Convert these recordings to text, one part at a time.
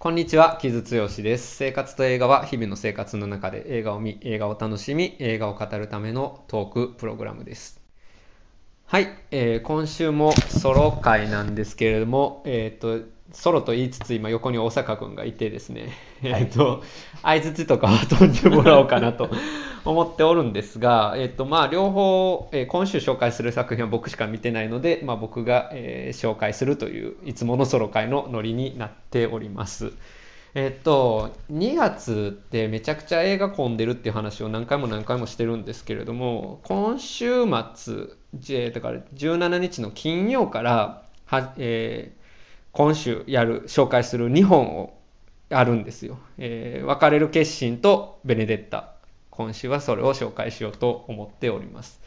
こんにちは、木津剛です。生活と映画は日々の生活の中で映画を見、映画を楽しみ、映画を語るためのトークプログラムです。はい、えー今週もソロ会なんですけれども、えっ、と、ソロと言いつつ今横に大阪くんがいてですね、えっ、と、相づちとかは飛んでもらおうかなと思っておるんですが、えっ、と、まあ、両方、えー今週紹介する作品は僕しか見てないので、まあ、僕が、えー紹介するという、いつものソロ会のノリになっております。えっと、2月ってめちゃくちゃ映画混んでるっていう話を何回も何回もしてるんですけれども、今週末、じだから17日の金曜からは、えー今週やる、紹介する2本をあるんですよ。えー別れる決心とベネデッタ。今週はそれを紹介しようと思っております。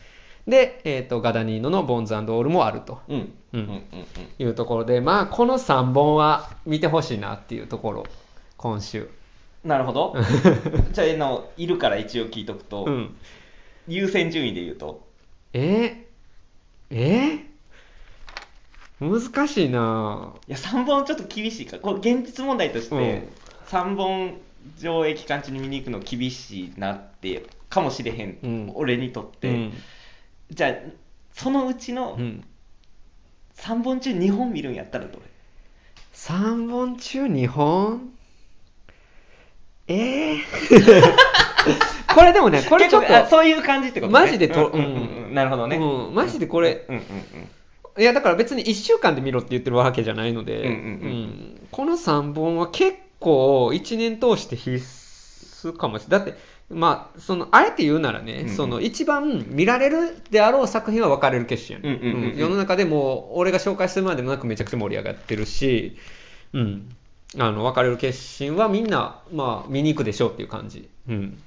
で、えっと、ガダニーノのボンズオールもあると。うん。ううんん。うん。いうところで、まあ、この3本は見てほしいなっていうところ、今週。なるほど。じゃあ、あの、いるから一応聞いとくと、うん。優先順位で言うと、えー、えー、難しいないや、3本ちょっと厳しいか。これ現実問題として、うん3本上映期間中に見に行くの厳しいなって、かもしれへん。うん俺にとって。うん。じゃあ、そのうちのうん。3本中2本見るんやったらどれ？3本中2本？えー、これでもね、これちょっと、そういう感じってことね。マジでとうんうんうんうんなるほどね。うん、マジでこれ、うんうんいやだから別に1週間で見ろって言ってるわけじゃないので、この3本は結構1年通して必須かもしれない。だって、まあ、そのあえて言うならね、うんうん。その一番見られるであろう作品は分かれる決心やん。世の中でも俺が紹介するまでもなくめちゃくちゃ盛り上がってるし、うん、あの分かれる決心はみんな、まあ、見に行くでしょうっていう感じ。うん。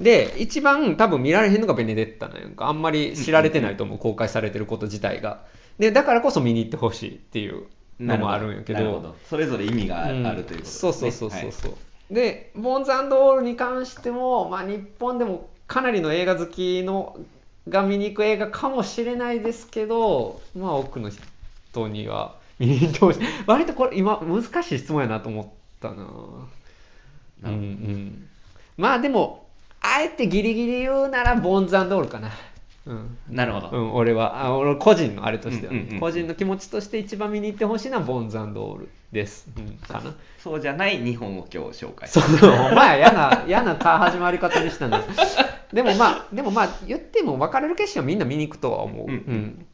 で、一番多分見られへんのがベネデッタなんやんか。あんまり知られてないと思う、公開されてること自体が。で、だからこそ見に行ってほしいっていうのもあるんやけど。ど。それぞれ意味があるということですね。そうそうそうそうはいそう。で、ボーンズオールに関しても、まあ、日本でもかなりの映画好きのが見に行く映画かもしれないですけど、まあ、多くの人には見に行ってほしい。割とこれ、今、難しい質問やなと思ったな。うんうん。まあ、でも、あえてギリギリ言うなら、ボーンズオールかな。うん。なるほど。うん、俺は、あ俺個人のあれとしてはね、うんうんうん個人の気持ちとして一番見に行ってほしいのはボンズオールです。うん、かな。そうじゃない日本を今日紹介そう、お前嫌な、嫌な始まり方にしたんだ。でもまあ、でもまあ、言っても別れる決心はみんな見に行くとは思う。うんうん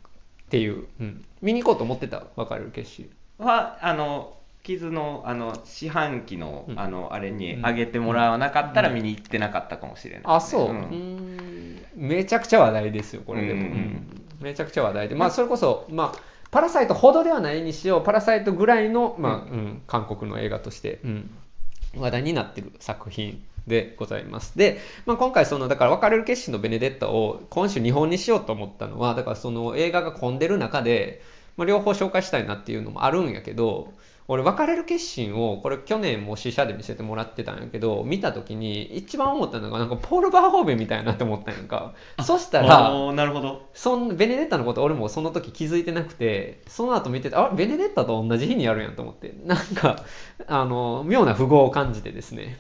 っていう、うん。見に行こうと思ってた、別れる決心。は、あの、傷の、あの、四半期の、うんあの、あれにうんあげてもらわなかったら見に行ってなかったかもしれない、あ、そう。ううんんめちゃくちゃ話題ですよ、これでも。うんめちゃくちゃ話題で。まあ、それこそ、まあ、パラサイトほどではないにしよう、パラサイトぐらいの、まあ、うん、韓国の映画として、うん、話題になってる作品でございます。で、まあ、今回、その、だから、別れる決心のベネデッタを今週日本にしようと思ったのは、だから、その映画が混んでる中で、まあ、両方紹介したいなっていうのもあるんやけど、俺、別れる決心を、これ去年も試写で見せてもらってたんやけど、見た時に一番思ったのが、なんかポール・バーホーベンみたいなって思ったんやんか。そしたら、なるほど。そんベネデッタのこと俺もその時気づいてなくてその後見ててあベネデッタと同じ日にやるやんと思って。なんかあの妙な符号を感じてですね。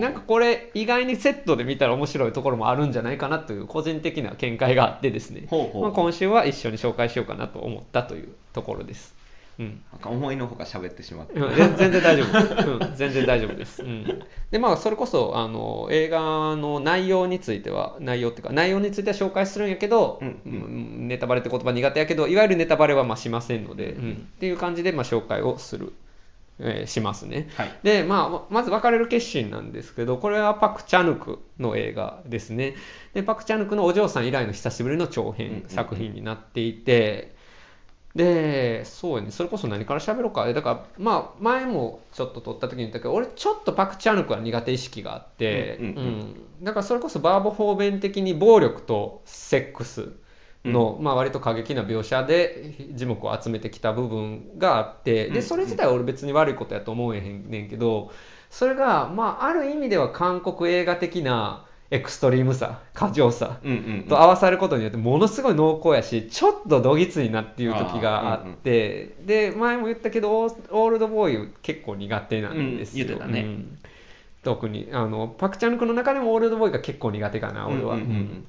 なんかこれ意外にセットで見たら面白いところもあるんじゃないかなという個人的な見解があってですね。まあ、今週は一緒に紹介しようかなと思ったというところです、うん、なんか思いのほか喋ってしまった。うん全全然大丈夫、うん、全然大丈夫です、うん、でまあそれこそあの映画の内容については内容っていうか内容については紹介するんやけど、うん。うんうんネタバレって言葉苦手やけどいわゆるネタバレはまあしませんので、うん。っていう感じでまあ紹介をする、えーしますね。はい。で、まあ、まず別れる決心なんですけど、これはパク・チャヌクの映画ですね。で、パク・チャヌクのお嬢さん以来の久しぶりの長編作品になっていて、で、そうやね、それこそ何から喋ろうか。だから、まあ、前もちょっと撮った時に言ったけど、俺ちょっとパク・チャヌクは苦手意識があって、うんうんうん。だからそれこそバーボ・フォーベン的に暴力とセックスの、まあ割と過激な描写で字幕を集めてきた部分があって、うん。で、それ自体は俺別に悪いことやと思えへんねんけど、それが、まあある意味では韓国映画的なエクストリームさ過剰さうんうんうん。と合わさることによってものすごい濃厚やしちょっとどぎついなっていう時があってで前も言ったけどオールドボーイ結構苦手なんですよ、うん言ってたね。うん。特にあのパク・チャヌクの中でもオールドボーイが結構苦手かな俺は、うんうん。うんうん。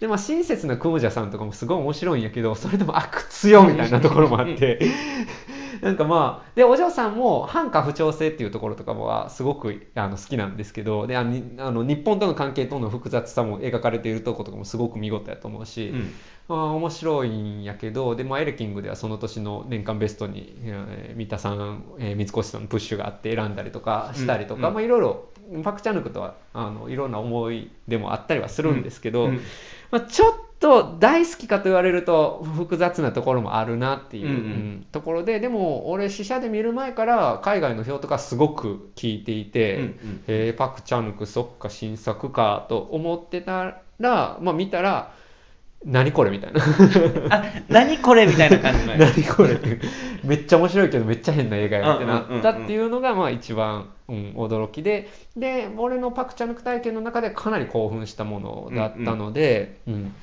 でまあ親切なクムジャさんとかもすごい面白いんやけどそれでも悪強みたいなところもあって なんかまあでお嬢さんも反家不調性っていうところとかもはすごくあの好きなんですけどであの日本との関係との複雑さも描かれているところとかもすごく見事やと思うし、うん。まあ、面白いんやけどで、まあ、エレキングではその年の年間ベストに、えー三田さん、えー三越さんのプッシュがあって選んだりとかしたりとか、うんまあ、いろいろパク・チャヌクとはあのいろんな思い出もあったりはするんですけど、うん。まあ、ちょっと大好きかと言われると複雑なところもあるなっていう、うんうん。うんところででも俺試写で見る前から海外の評とかすごく聞いていて、うんうん。えーパク・チャヌクそっか新作かと思ってたら、まあ、見たら何これみたいな。あ何これみたいな感じ 何これ。ってめっちゃ面白いけどめっちゃ変な映画やってなうんうんうんうん。ったっていうのがまあ一番、うん、驚きで。で俺のパク・チャヌク体験の中でかなり興奮したものだったので、うん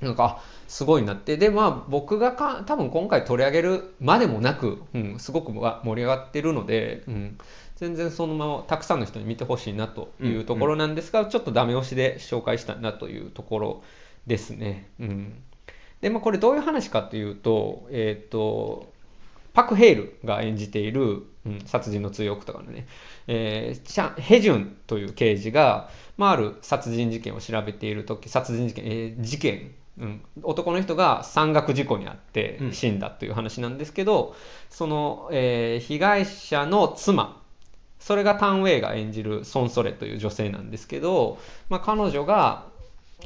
なんかあすごいなって。でまあ僕がか多分今回取り上げるまでもなく、うん、すごくわ盛り上がってるので、うん、全然そのままたくさんの人に見てほしいなというところなんですが、ちょっとダメ押しで紹介したいなというところですね。うん。で、まあ、これどういう話かというと、えっ、と、パク・ヘイルが演じている、うん、殺人の追憶とかのね、えーチャンヘジュンという刑事が、まあ、ある殺人事件を調べているとき、殺人事件、えー事件、うん、男の人が山岳事故にあってうん。死んだという話なんですけど、その、えー被害者の妻、それがタン・ウェイが演じるソン・ソレという女性なんですけど、まあ、彼女が、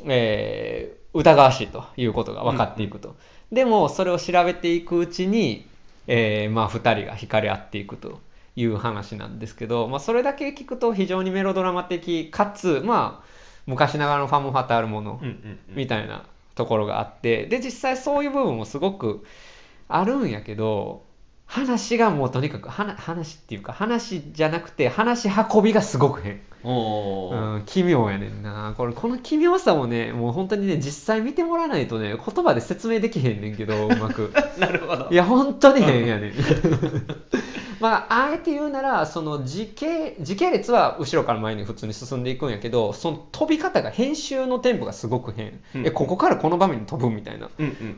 えー疑わしいということが分かっていくと。でも、それを調べていくうちに、えーまあ、2人が惹かれ合っていくという話なんですけど、まあ、それだけ聞くと非常にメロドラマ的かつ、まあ、昔ながらのファム・ファタールものうんうんうん。みたいなところがあってで実際そういう部分もすごくあるんやけど話がもうとにかく話話っていうか話じゃなくて話し運びがすごく変、おー。うん、奇妙やねんな。これこの奇妙さをねもう本当にね実際見てもらわないとね言葉で説明できへんねんけどうまく。なるほど。いや本当に変やねん まああえて言うならその時系時系列は後ろから前に普通に進んでいくんやけどその飛び方が編集のテンポがすごく変、うん。えここからこの場面に飛ぶみたいな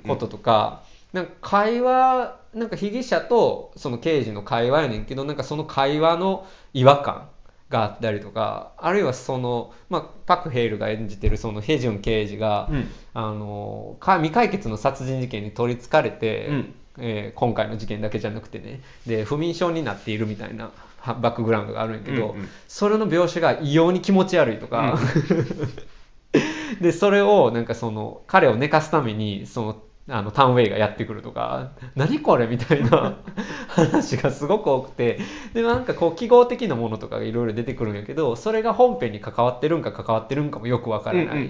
こととか、なんか会話なんか被疑者とその刑事の会話やねんけどなんかその会話の違和感があったりとかあるいはその、まあ、パク・ヘイルが演じてるそのヘジュン刑事が、うん。あのか未解決の殺人事件に取りつかれて、うんえー今回の事件だけじゃなくてね。で不眠症になっているみたいなはバックグラウンドがあるんやけど、うんうん。それの描写が異様に気持ち悪いとか、でそれをなんかその彼を寝かすためにそのあのタンウェイがやってくるとか何これみたいな 話がすごく多くてでなんかこう記号的なものとかがいろいろ出てくるんやけどそれが本編に関わってるんか関わってるんかもよくわからない、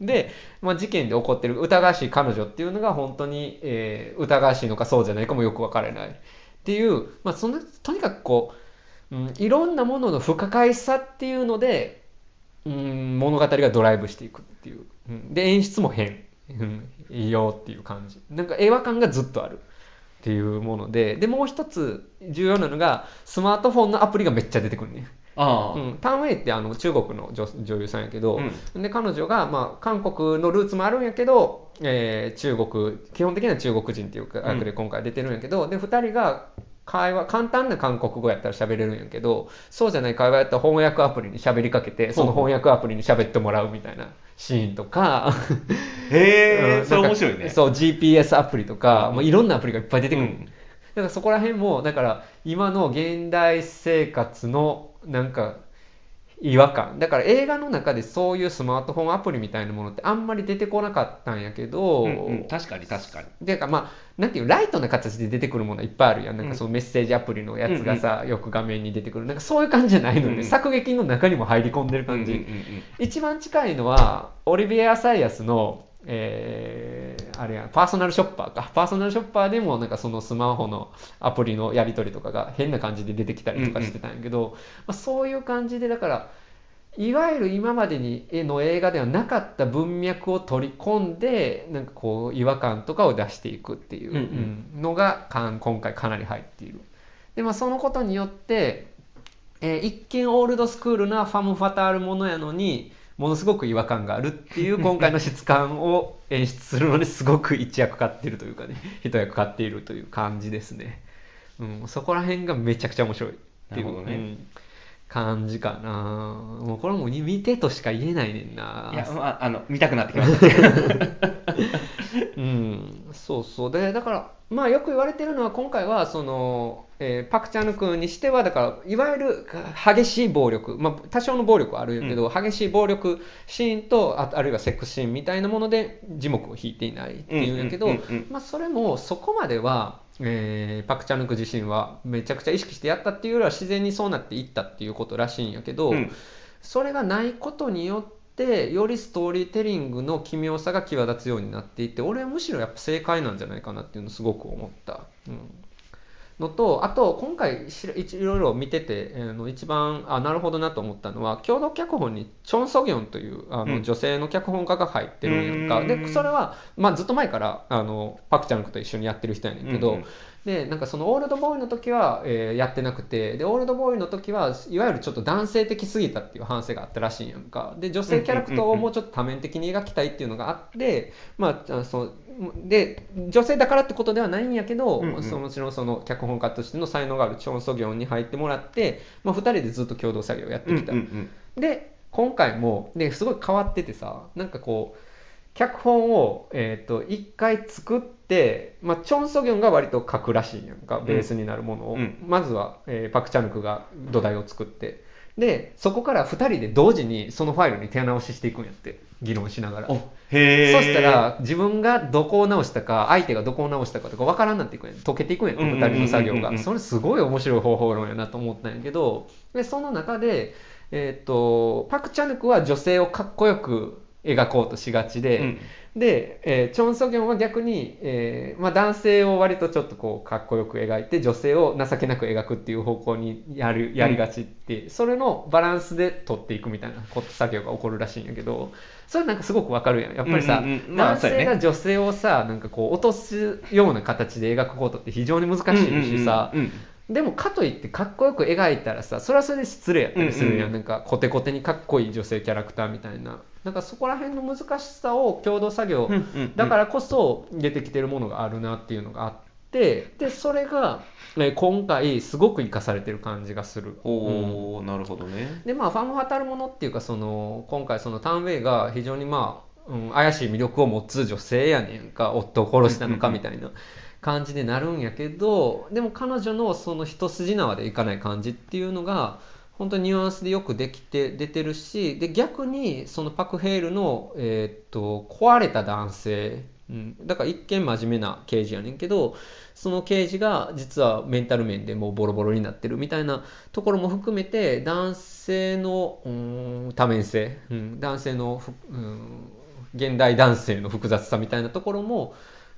で、まあ、事件で起こってる疑わしい彼女っていうのが本当に、えー疑わしいのかそうじゃないかもよくわからない。っていう、まあ、そのとにかくこう、うん、いろんなものの不可解さっていうのでうん物語がドライブしていくっていう、うん、で演出も変、うん、いいよっていう感じ。なんか映画感がずっとあるっていうもので。でもう一つ重要なのがスマートフォンのアプリがめっちゃ出てくるねああ、うん、タン・ウェイってあの中国の女女優さんやけど、で彼女が、まあ、韓国のルーツもあるんやけど、えー中国基本的には中国人っていうか役で今回出てるんやけど、で2人が会話簡単な韓国語やったら喋れるんやけどそうじゃない会話やったら翻訳アプリに喋りかけてその翻訳アプリに喋ってもらうみたいなシーンとか。へえ、うんそれ面白いね。そう GPS アプリとか、うん。もういろんなアプリがいっぱい出てくる、うん。だからそこら辺もだから今の現代生活のなんか違和感。だから映画の中でそういうスマートフォンアプリみたいなものってあんまり出てこなかったんやけど、うんうん、確かに確かに。でかまあなんていうライトな形で出てくるものはいっぱいあるやん。なんかそのメッセージアプリのやつがさ、よく画面に出てくる。なんかそういう感じじゃないので、うんうん作劇の中にも入り込んでる感じ、うんうんうん。一番近いのはオリビエ・アサイアスの、えーあれやパーソナルショッパーか。パーソナルショッパーでもなんかそのスマホのアプリのやり取りとかが変な感じで出てきたりとかしてたんやけど、まあ、そういう感じでだからいわゆる今までに絵の映画ではなかった文脈を取り込んでなんかこう違和感とかを出していくっていううんうん。うんのがかん今回かなり入っている。でまあそのことによって、えー一見オールドスクールなファム・ファタールものやのにものすごく違和感があるっていう 今回の質感を演出するのにすごく一役買ってるというかね一役買っているという感じですね、うん、そこら辺がめちゃくちゃ面白いっていうね。うん感じかな。もうこれも見てとしか言えないねんな。いや、まあ、あの、見たくなってきました。うん、そうそう。でだからまあよく言われてるのは今回はその、えーパク・チャヌクにしてはだからいわゆる激しい暴力、まあ、多少の暴力はあるけど、激しい暴力シーンとああるいはセックスシーンみたいなもので字幕を引いていないっていうんやけど、それもそこまでは、えーパク・チャヌク自身はめちゃくちゃ意識してやったっていうよりは自然にそうなっていったっていうことらしいんやけど、うん。それがないことによってよりストーリーテリングの奇妙さが際立つようになっていて俺はむしろやっぱ正解なんじゃないかなっていうのをすごく思った。うん。のとあと今回しいいろいろ見てて、あの一番あなるほどなと思ったのは共同脚本にチョン・ソギョンというあの、うん。女性の脚本家が入ってるんやんか。でそれは、まあ、ずっと前からあのパク・チャンクと一緒にやってる人やねんけど、うんうんでなんかそのオールドボーイの時は、えーやってなくてでオールドボーイの時はいわゆるちょっと男性的すぎたっていう反省があったらしいんやんか。で女性キャラクターをもうちょっと多面的に描きたいっていうのがあって、まああそうで女性だからってことではないんやけど、うんうん。そのもちろんその脚本家としての才能があるチョン・ソギョンに入ってもらって、まあ、2人でずっと共同作業をやってきた、で今回もですごい変わっててさなんかこう脚本を、えー、と1回作って、まあ、チョン・ソギョンが割と書くらしいんやんかベースになるものを、うん。まずは、えーパク・チャヌクが土台を作ってでそこから2人で同時にそのファイルに手直ししていくんやって議論しながら。おへえ。そしたら自分がどこを直したか相手がどこを直したかとか分からんなっていくんや解けていくんやんうんうんうんうん2人の作業うんが。それすごい面白い方法論やなと思ったんやけどでその中で、えー、とパク・チャヌクは女性をかっこよく描こうとしがちで、うん。で、えーチョン・ソギョンは逆に、えーまあ、男性を割とちょっとこうかっこよく描いて女性を情けなく描くっていう方向にやるやりがちって、それのバランスで取っていくみたいな作業が起こるらしいんやけどそれなんかすごくわかるやん。やっぱりさ、うんうんうん。まあ男性が女性をさなんかこう落とすような形で描くことって非常に難しいしさ、うんうんうんでもかといってかっこよく描いたらさそれはそれで失礼やったりするやん,、うん。うんなんかコテコテにかっこいい女性キャラクターみたいななんかそこら辺の難しさを共同作業、だからこそ出てきてるものがあるなっていうのがあってでそれが、えー今回すごく生かされてる感じがする。うんおおなるほどね。でまあファンファタルものっていうかその今回そのターンウェイが非常にまあ、うん、怪しい魅力を持つ女性やねんか夫を殺したのかみたいな感じでなるんやけどでも彼女のその一筋縄でいかない感じっていうのが本当にニュアンスでよくできて出てるしで逆にそのパク・ヘイルの、えーっと壊れた男性、うん、だから一見真面目な刑事やねんけどその刑事が実はメンタル面でもうボロボロになってるみたいなところも含めて男性のうん多面性、うん、男性の、うん、現代男性の複雑さみたいなところも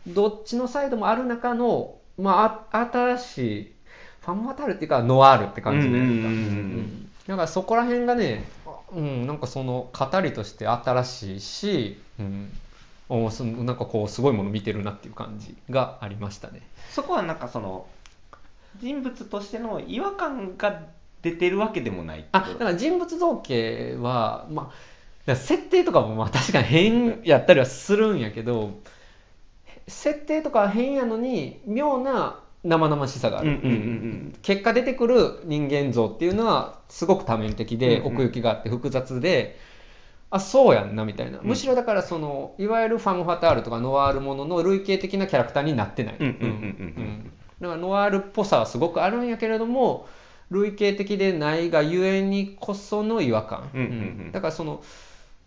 どっちのサイドもある中の、ま、あ新しいファンマタルっていうかノワールって感じで、うんうんうんうんだからそこら辺がね、うん、なんかその語りとして新しいし、うん、おそなんかこうすごいもの見てるなっていう感じがありましたね。そこはなんかその人物としての違和感が出てるわけでもないあだから人物造形は、まあ、設定とかもまあ確かに変やったりはするんやけど設定とかは変やのに妙な生々しさがある、うんうんうんうん。結果出てくる人間像っていうのはすごく多面的でうんうん。奥行きがあって複雑で、あそうやんなみたいな、うん。むしろだからそのいわゆるファム・ファタールとかノワールものの類型的なキャラクターになってない、うんうんうんうんうん。だからノワールっぽさはすごくあるんやけれども類型的でないがゆえにこその違和感、うんうんうん。だからその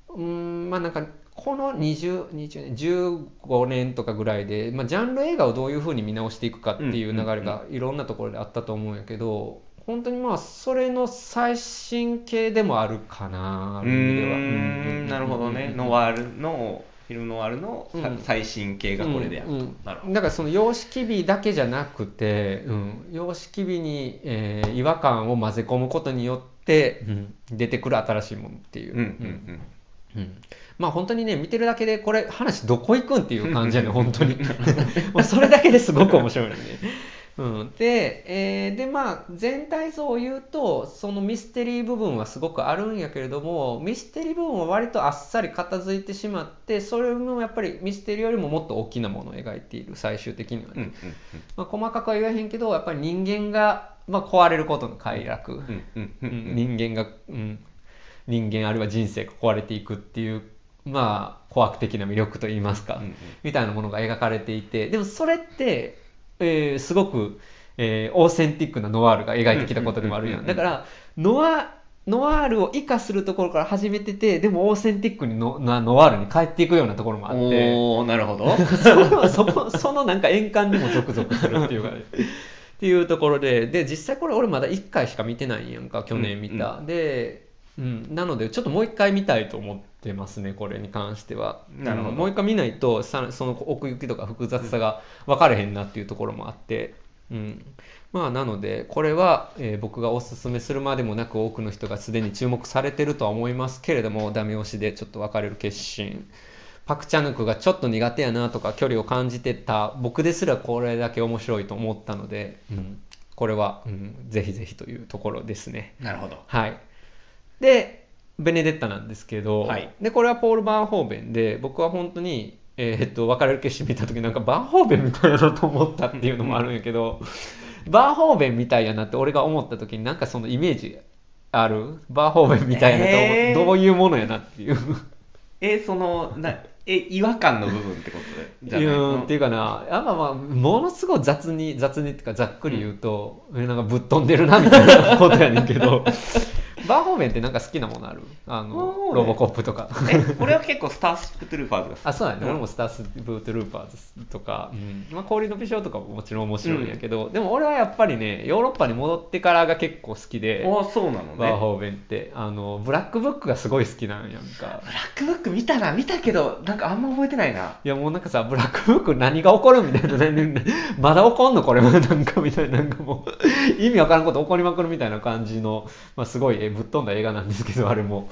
うーんまあなんかこの20 20年15年とかぐらいで、まあ、ジャンル映画をどういうふうに見直していくかっていう流れがいろんなところであったと思うんやけど本当にまあそれの最新形でもあるかなあうる意味では。なるほどね。ノワールのフィルムノワールのさうん。最新形がこれであると、うんうんなるほど。だからその様式美だけじゃなくて、うん、様式美に、えー違和感を混ぜ込むことによっって、うん。出てくる新しいものっていう。うん。うん。うんまあ本当にね見てるだけでこれ話どこ行くんっていう感じやね 本当に。もうそれだけですごく面白いのね、うん、で,、えーでまあ全体像を言うとそのミステリー部分はすごくあるんやけれどもミステリー部分は割とあっさり片付いてしまってそれもやっぱりミステリーよりももっと大きなものを描いている最終的にはね、うんうんまあ、細かくは言わへんけどやっぱり人間が、まあ、壊れることの快楽、うんうんうんううん。ん。人間が、うん、人間あるいは人生が壊れていくっていうまあ怖く的な魅力といいますか、うんうん。みたいなものが描かれていてでもそれって、えーすごく、えーオーセンティックなノワールが描いてきたことでもあるやうんんうんうん。だからノワノワールを生かするところから始めててでもオーセンティックにのなノワールに帰っていくようなところもあって。おおなるほど。そのそこそのなんか円環にもゾクゾクするっていうかね。っていうところでで実際これ俺まだ1回しか見てないんやんか去年見た、で、うん、なのでちょっともう1回見たいと思ってますねこれに関しては。なるほど。うん。もう1回見ないとさその奥行きとか複雑さが分かれへんなっていうところもあって。うん。まあなのでこれは、えー僕がおすすめするまでもなく多くの人がすでに注目されてるとは思いますけれどもダメ押しでちょっと分かれる決心。パク・チャヌクがちょっと苦手やなとか距離を感じてた僕ですらこれだけ面白いと思ったので、うん、これは、うん、ぜひぜひというところですね。なるほど。はい、でベネデッタなんですけど、はい。でこれはポール・バーンホーベンで僕は本当に、えーっと別れる決心見た時なんかバーンホーベンみたいやなと思ったっていうのもあるんやけどバーンホーベンみたいやなって俺が思った時になんかそのイメージある？バーンホーベンみたいやなとえー。どういうものやなっていう。えそのなえ違和感の部分ってことで？じゃない？うん。っていうかな、あまあまあ、ものすごい雑に、雑にっていうか、ざっくり言うと、えなんかぶっ飛んでるなみたいなことやねんけど、バーホーベンってなんか好きなものある？あの、ロボコップとか。え俺は結構スターシップトゥルーパーズが好き。あ、そうだね。うん。俺もスタースブートルーパーズとか、うん。まあ、氷の美少とかももちろん面白いんやけど、でも俺はやっぱりね、ヨーロッパに戻ってからが結構好きで、あそうなのね。バーホーベンって、あの、ブラックブックがすごい好きなんやんか。ブラックブック見たな見たけどなんかあんま覚えてないな。いやもうなんかさ、ブラックブック何が起こるみたいな、ね まだ起こんのこれは？なんかみたいな、なんかもう、意味わからんこと起こりまくるみたいな感じの、まあ、すごいえぶっ飛んだ映画なんですけど、あれも。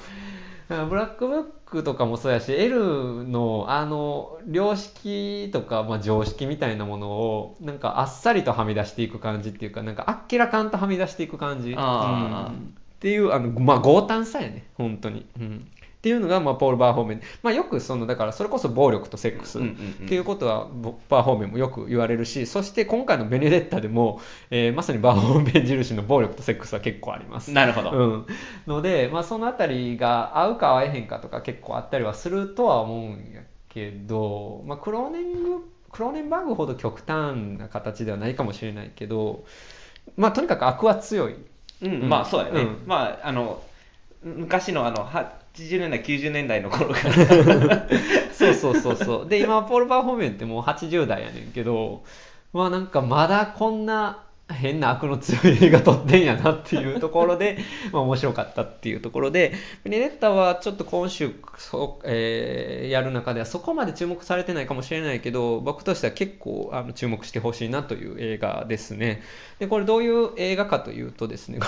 ブラックブックとかもそうやし、L のあの、良識とか、まあ、常識みたいなものを、なんかあっさりとはみ出していく感じっていうか、なんかあっけらかんとはみ出していく感じ。うんっていう、あの、まあ、強胆さやね、本当に。うん。っていうのが、まあ、ポール・バーホーメン。まあ、よく、その、だから、それこそ暴力とセックスっうんていうことは、ボバーホーメンもよく言われるし、そして今回のベネデッタでも、えーまさにバーホーメン印の暴力とセックスは結構あります。なるほど、うん、ので、まあ、そのあたりが合うか合えへんかとか結構あったりはするとは思うんやけど、まあ、クローネングクローネンバーグほど極端な形ではないかもしれないけど、まあ、とにかく悪は強い。うんうんまあそうだよね、うんまああの昔のあの80年代90年代の頃から そうそうそうそう。で、今、ポール・バーホメンってもう80代やねんけど、まあなんかまだこんな変な悪の強い映画撮ってんやなっていうところで、まあ面白かったっていうところで、ベネデッタはちょっと今週、そうえーやる中ではそこまで注目されてないかもしれないけど、僕としては結構あの注目してほしいなという映画ですね。で、これどういう映画かというとですね、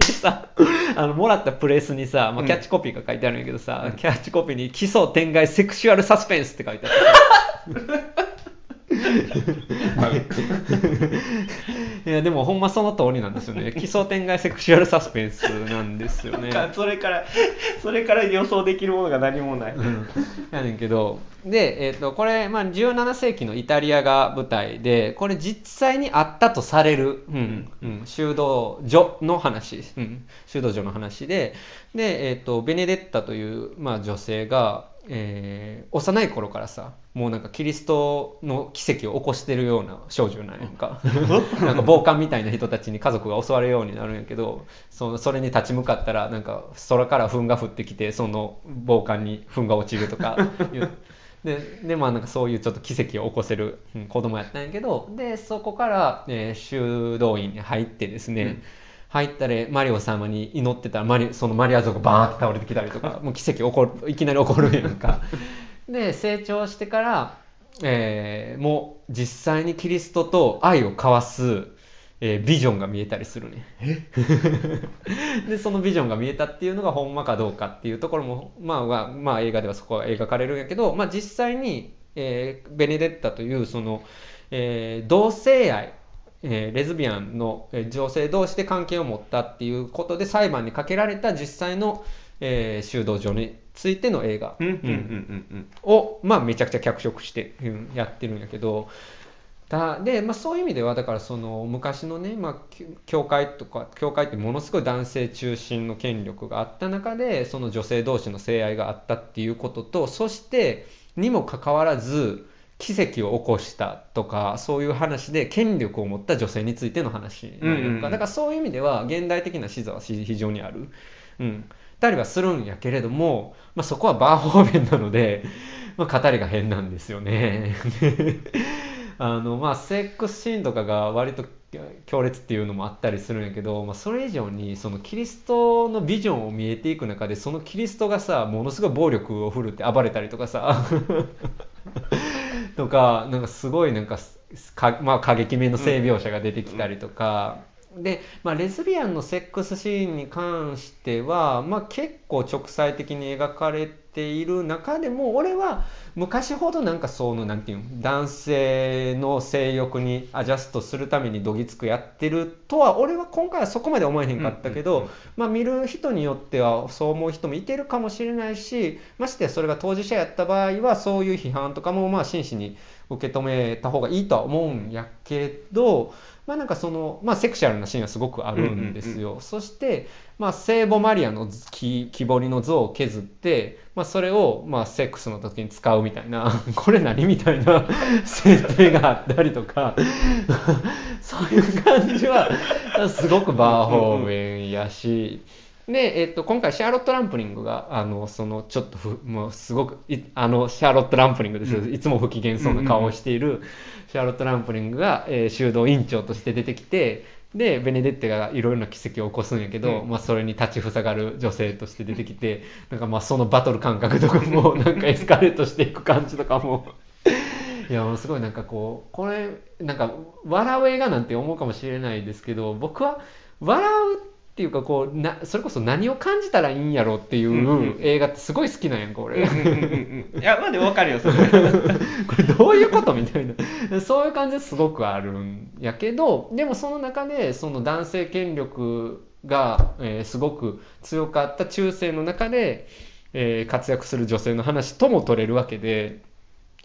さ、あの、もらったプレスにさ、まあ、キャッチコピーが書いてあるんやけどさ、キャッチコピーに奇想天外セクシュアルサスペンスって書いてあって。いやでもほんまその通りなんですよね。奇想天外セクシュアルサスペンスなんですよね。それからそれから予想できるものが何もない、うん。やねんけど。で、えー、とこれ、まあ、17世紀のイタリアが舞台でこれ実際にあったとされる、うんうん、修道女の話、うん、修道女の話で。で、えー、とベネデッタという、まあ、女性が、えー幼い頃からさもうなんかキリストの奇跡を起こしてるような少女なんやんか。なんか暴漢みたいな人たちに家族が襲われるようになるんやけどそのそれに立ち向かったらなんか空から糞が降ってきてその暴漢に糞が落ちるとか ででまあなんかそういうちょっと奇跡を起こせる、うん子供やったんやけどでそこから、えー修道院に入ってですね、うん入ったらマリオ様に祈ってたらマリそのマリア像がバーンって倒れてきたりとか もう奇跡起こるいきなり起こるんやんか で成長してから、えーもう実際にキリストと愛を交わすえービジョンが見えたりするね。で、そのビジョンが見えたっていうのがほんまかどうかっていうところも、まあ、まあ、まあ、映画ではそこは描かれるんやけど、まあ、実際に、えーベネデッタという、その、えー同性愛、えーレズビアンのえー女性同士で関係を持ったっていうことで裁判にかけられた実際の、えー修道場についての映画、を、まあ、めちゃくちゃ脚色して、うんやってるんやけどだで、まあ、そういう意味ではだからその昔のね、まあ、き教会とか教会ってものすごい男性中心の権力があった中でその女性同士の性愛があったっていうこととそしてにもかかわらず奇跡を起こしたとかそういう話で権力を持った女性についての話なんうんうんだからそういう意味では現代的な視座は非常にある。うんたりはするんやけれども、まあ、そこはバーホーベンなので、まあ、語りが変なんですよね。あのまあ、セックスシーンとかが割と強烈っていうのもあったりするんやけど、まあ、それ以上にそのキリストのビジョンを見えていく中でそのキリストがさものすごい暴力を振るって暴れたりとかさとかなんかすごいなんかか、まあ、過激めの性描写が出てきたりとか、で、まあ、レズビアンのセックスシーンに関しては、まあ、結構直裁的に描かれている中でも俺は昔ほどなんかそのなんていうの男性の性欲にアジャストするためにどぎつくやってるとは俺は今回はそこまで思えへんかったけど、まあ、見る人によってはそう思う人もいてるかもしれないしましてやそれが当事者やった場合はそういう批判とかもまあ真摯に受け止めた方がいいとは思うんやけど、まあなんかその、まあセクシャルなシーンはすごくあるんですよ。そして、まあ聖母マリアの木木彫りの像を削って、まあそれをまあセックスの時に使うみたいな、これ何みたいな 設定があったりとか、そういう感じはすごくバーホーベンやし、で、えっと、今回シャーロット・ランプリングがあのそのちょっとふもうすごくいあのシャーロット・ランプリングですよ、いつも不機嫌そうな顔をしているシャーロット・ランプリングが、えー修道院長として出てきてでベネデッテがいろいろな奇跡を起こすんやけど、うん。まあ、それに立ちふさがる女性として出てきてなんかまあそのバトル感覚とかもなんかエスカレートしていく感じとかも。いやもうすごいなんかこうこれなんか笑う映画なんて思うかもしれないですけど僕は笑うっていうかこうなそれこそ何を感じたらいいんやろうっていう映画ってすごい好きなんやんか俺。いやまあでも分かるよそれ。これどういうことみたいな。そういう感じですごくあるんやけどでもその中でその男性権力が、えーすごく強かった中世の中で、えー活躍する女性の話とも取れるわけで、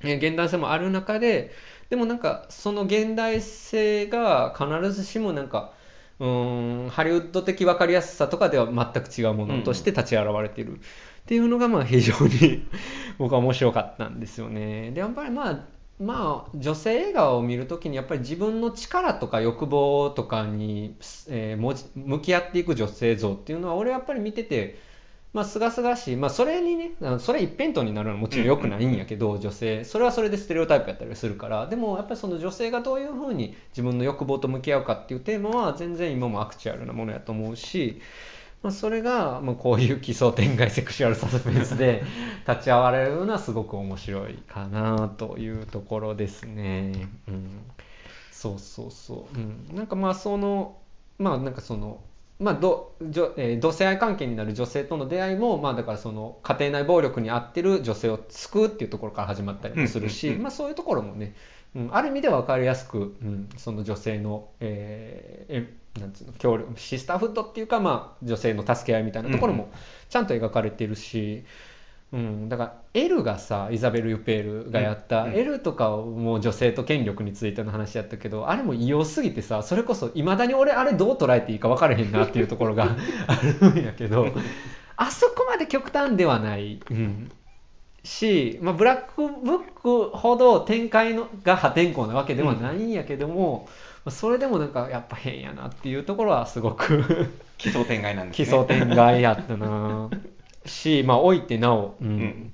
えー現代性もある中ででもなんかその現代性が必ずしもなんかうんハリウッド的分かりやすさとかでは全く違うものとして立ち現れているっていうのがまあ非常に僕は面白かったんですよね。でやっぱりまあまあ女性映画を見るときにやっぱり自分の力とか欲望とかに、えー向き合っていく女性像っていうのは俺はやっぱり見ててまあ、すがすがしい、まあ、それにね、それ一辺倒になるのはもちろん良くないんやけど、女性、それはそれでステレオタイプやったりするから、でもやっぱりその女性がどういうふうに自分の欲望と向き合うかっていうテーマは全然今もアクチュアルなものやと思うし、まあ、それが、まあ、こういう奇想天外セクシュアルサスペンスで 立ち会われるのはすごく面白いかなというところですね。うん、そうそうそう。うん、なんかまあその、まあなんかその、まあどじょえー同性愛関係になる女性との出会いも、まあ、だからその家庭内暴力に遭ってる女性を救うっていうところから始まったりもするし、まあ、そういうところもね、うん、ある意味では分かりやすく、うん、その女性の、えーえなんつうの協力シスターフッドっていうか、まあ、女性の助け合いみたいなところもちゃんと描かれてるし、うん、だからエルがさイザベル・ユペールがやった、うん。とかも女性と権力についての話やったけどあれも異様すぎてさそれこそいまだに俺あれどう捉えていいか分からへんなっていうところが あるんやけどあそこまで極端ではない、うん、し、まあ、ブラックブックほど展開のが破天荒なわけではないんやけども、まあそれでもなんかやっぱ変やなっていうところはすごく 奇想天外なんですね。奇想天外やったなし、まあ、置いてなお、うん。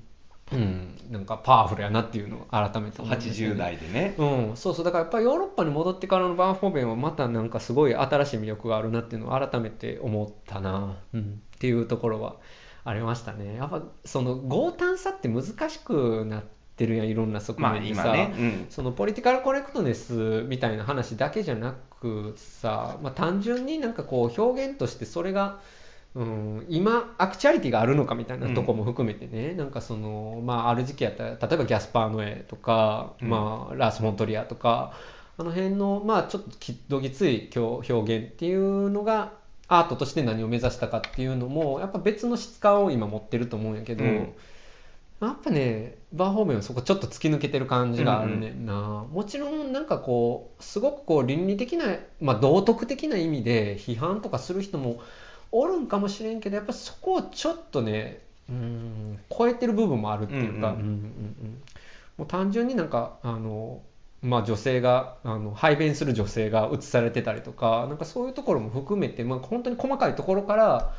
うん。なんかパワフルやなっていうのを改めて思いましたね。80代でね。うん、そうそう。だからやっぱりヨーロッパに戻ってからのバーホーベンはまたなんかすごい新しい魅力があるなっていうのを改めて思ったな、うん、っていうところはありましたね。やっぱその強胆さって難しくなってるやんいろんな側まあ面でさ、今ね、うん、そのポリティカルコレクトネスみたいな話だけじゃなくさ、まあ、単純になんかこう表現としてそれが、うん、今アクチュアリティがあるのかみたいなとこも含めてね、なんかその、まあ、ある時期やったら例えばギャスパー・ノエとか、うん。まあ、ラース・モントリアとかあの辺の、まあ、ちょっときどぎつい表表現っていうのがアートとして何を目指したかっていうのもやっぱ別の質感を今持ってると思うんやけど、うん。やっぱねバーホーベンはそこちょっと突き抜けてる感じがあるねんな、もちろんなんかこうすごくこう倫理的な、まあ、道徳的な意味で批判とかする人もおるんかもしれんけどやっぱそこをちょっとねうん超えてる部分もあるっていうか、うんうんうんうん。うんもう単純になんかあのまあ、女性があの排便する女性が映されてたりとかなんかそういうところも含めて、まあ、本当に細かいところから、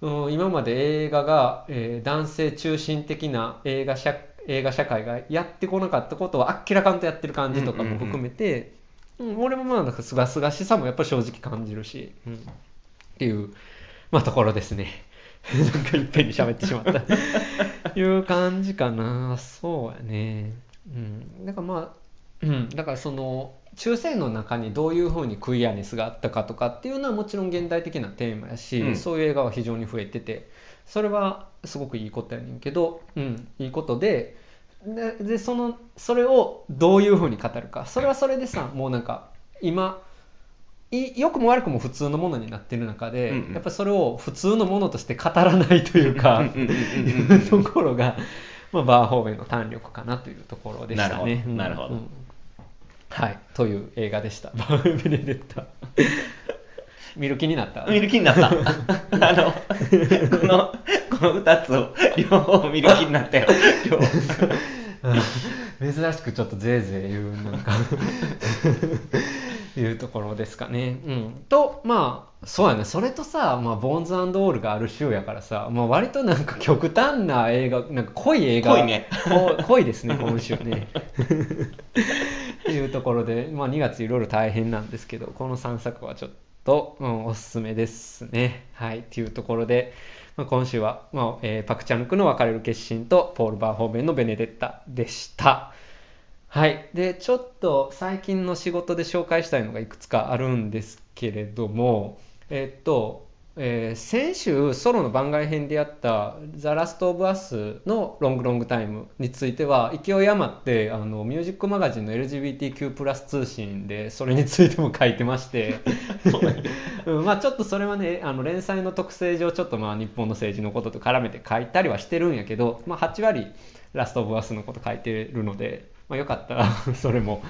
うん、今まで映画が、えー男性中心的な映画社映画社会がやってこなかったことをあっけらかんとやってる感じとかも含めて、うん俺もまあなんかすがすがしさもやっぱり正直感じるし、うん、っていう、まあ、ところですね。なんかいっぺんに喋ってしまった。いう感じかな。そうやね。うん。だからまあ、うん。だからその、中世の中にどういうふうにクイアネスがあったかとかっていうのはもちろん現代的なテーマやし、うんそういう映画は非常に増えてて、それはすごくいいことやねんけど、うん、いいことで、ででそのそれをどういうふうに語るかそれはそれでさもうなんか今い良くも悪くも普通のものになってる中で、うんうん。やっぱりそれを普通のものとして語らないというかいうところが、まあ、バーホーベンの弾力かなというところでしたね。なるほど。うん。はい。という映画でした「バーベネデッタ」見る気になった？見る気になった。あの、この、この二つを両方見る気になったよ。両方うん珍しくちょっとぜいぜい言うなんかいうところですかね。うん、とまあそうやねそれとさ、まあ、ボーンズオールがある週やからさ、まあ、割となんか極端な映画なんか濃い映画濃いねこ濃いですね今週ね。っていうところで、まあ、2月いろいろ大変なんですけどこの3作はちょっと、うん、おすすめですね。はいっていうところで。まあ、今週は、まあえーパク・チャンクの別れる決心とポール・バーホーベンのベネデッタでした。はい。で、ちょっと最近の仕事で紹介したいのがいくつかあるんですけれども、えっと、えー先週ソロの番外編でやった「ザ・ラスト・オブ・アス」のロングロングタイムについては勢い余ってあのミュージックマガジンの LGBTQ+ 通信でそれについても書いてまして うんまあちょっとそれはねあの連載の特性上ちょっとまあ日本の政治のことと絡めて書いたりはしてるんやけど、まあ、8割ラスト・オブ・アスのこと書いてるので、まあ、よかったら それも、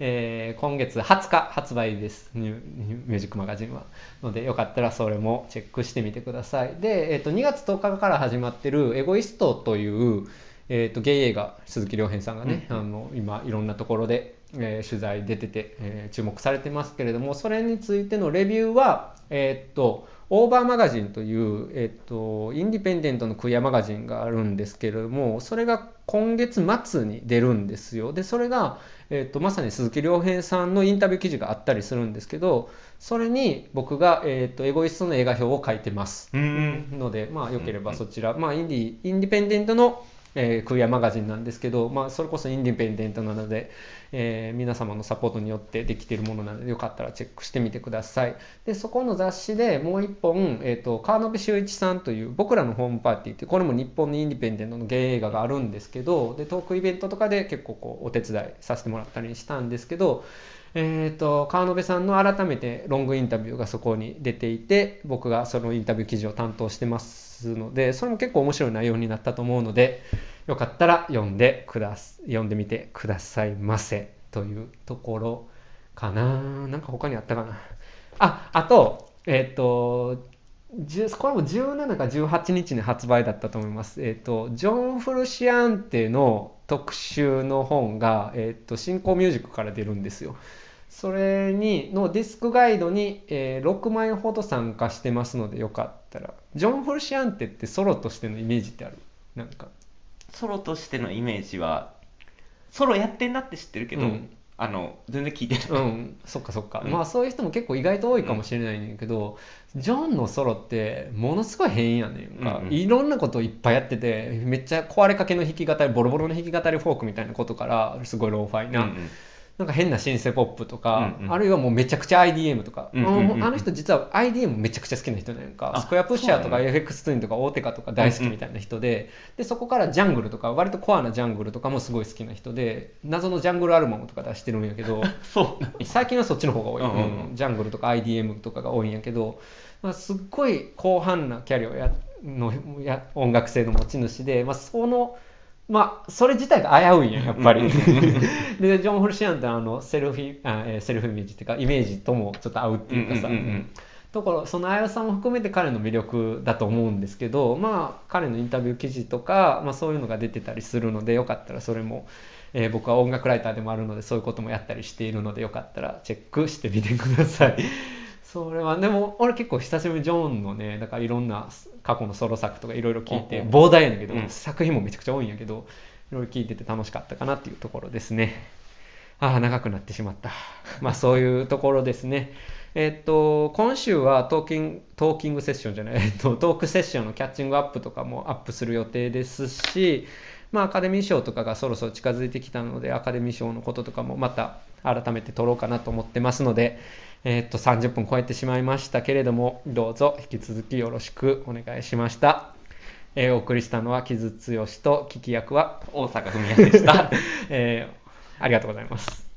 えー今月20日発売です。ミュージックマガジンは。のでよかったらそれもチェックしてみてください。で、えー、と2月10日から始まってる「エゴイスト」という、えー、とゲイ映画鈴木亮平さんがね、あの今いろんなところで、えー取材出てて、えー注目されてますけれどもそれについてのレビューはえっ、とオーバーマガジンという、えっと、インディペンデントのクイアマガジンがあるんですけれども、それが今月末に出るんですよ。で、それが、えっと、まさに鈴木亮平さんのインタビュー記事があったりするんですけど、それに僕が、えっと、エゴイストの映画表を書いてます。うんので、まあ、よければそちら、まあ、インディ、インディペンデントの、えークイアマガジンなんですけど、まあ、それこそインディペンデントなので、えー皆様のサポートによってできているものなので、よかったらチェックしてみてください。で、そこの雑誌でもう一本、えっ、と、川辺修一さんという、僕らのホームパーティーって、これも日本のインディペンデントのゲイ映画があるんですけど、で、トークイベントとかで結構こう、お手伝いさせてもらったりしたんですけど、えー、と川野辺さんの改めてロングインタビューがそこに出ていて僕がそのインタビュー記事を担当してますのでそれも結構面白い内容になったと思うのでよかったら読んでくだす読んでみてくださいませというところかななんか他にあったかなああとえっ、とこれも17か18日に発売だったと思います。えっ、と、ジョン・フルシアンテの特集の本が、えっ、と、新興ミュージックから出るんですよ。それに、のディスクガイドに、えー6枚ほど参加してますので、よかったら。ジョン・フルシアンテってソロとしてのイメージってある？なんか。ソロとしてのイメージは、ソロやってんなって知ってるけど、うんあの全然聞いてない、うん、そっかそっか、うん。まあそういう人も結構意外と多いかもしれないんだけど、ジョンのソロってものすごい変やねんか、うんうん。いろんなことをいっぱいやっててめっちゃ壊れかけの弾き語りボロボロの弾き語りフォークみたいなことからすごいローファイな、うんうんなんか変なシンセポップとか、うんうん。あるいはもうめちゃくちゃ IDM とか、うんうんうんうん。あの人実は IDM めちゃくちゃ好きな人なんか。あスクエアプッシャーとか FX ツインとか大手カとか大好きみたいな人で,、でそこからジャングルとか割とコアなジャングルとかもすごい好きな人で謎のジャングルアルバムとか出してるんやけど 最近はそっちの方が多い、うんうんうん。うんジャングルとか IDM とかが多いんやけど、まあ、すっごい広範なキャリアをやのや音楽性の持ち主で、まあ、そのまあそれ自体が危ういんややっぱり。でジョン・フルシアンってあのセルフィあ、えーセルフイメージっていうかイメージともちょっと合うっていうかさ、うんうんうんうん。だからその危うさも含めて彼の魅力だと思うんですけどまあ彼のインタビュー記事とか、まあ、そういうのが出てたりするのでよかったらそれも、えー僕は音楽ライターでもあるのでそういうこともやったりしているのでよかったらチェックしてみてくださいそれは。でも俺結構久しぶりにジョンのねだからいろんな過去のソロ作とかいろいろ聞いて膨大やねんけど、うん。作品もめちゃくちゃ多いんやけどいろいろ聞いてて楽しかったかなっていうところですね。ああ長くなってしまった。まあそういうところですね。えっと今週はトーキングトーキングセッションじゃない、えっと、トークセッションのキャッチングアップとかもアップする予定ですし、まあ、アカデミー賞とかがそろそろ近づいてきたのでアカデミー賞のこととかもまた改めて撮ろうかなと思ってますので、えっと30分超えてしまいましたけれどもどうぞ引き続きよろしくお願いしました、えーお送りしたのは木津剛と聞き役は、大阪文也でした。えーありがとうございます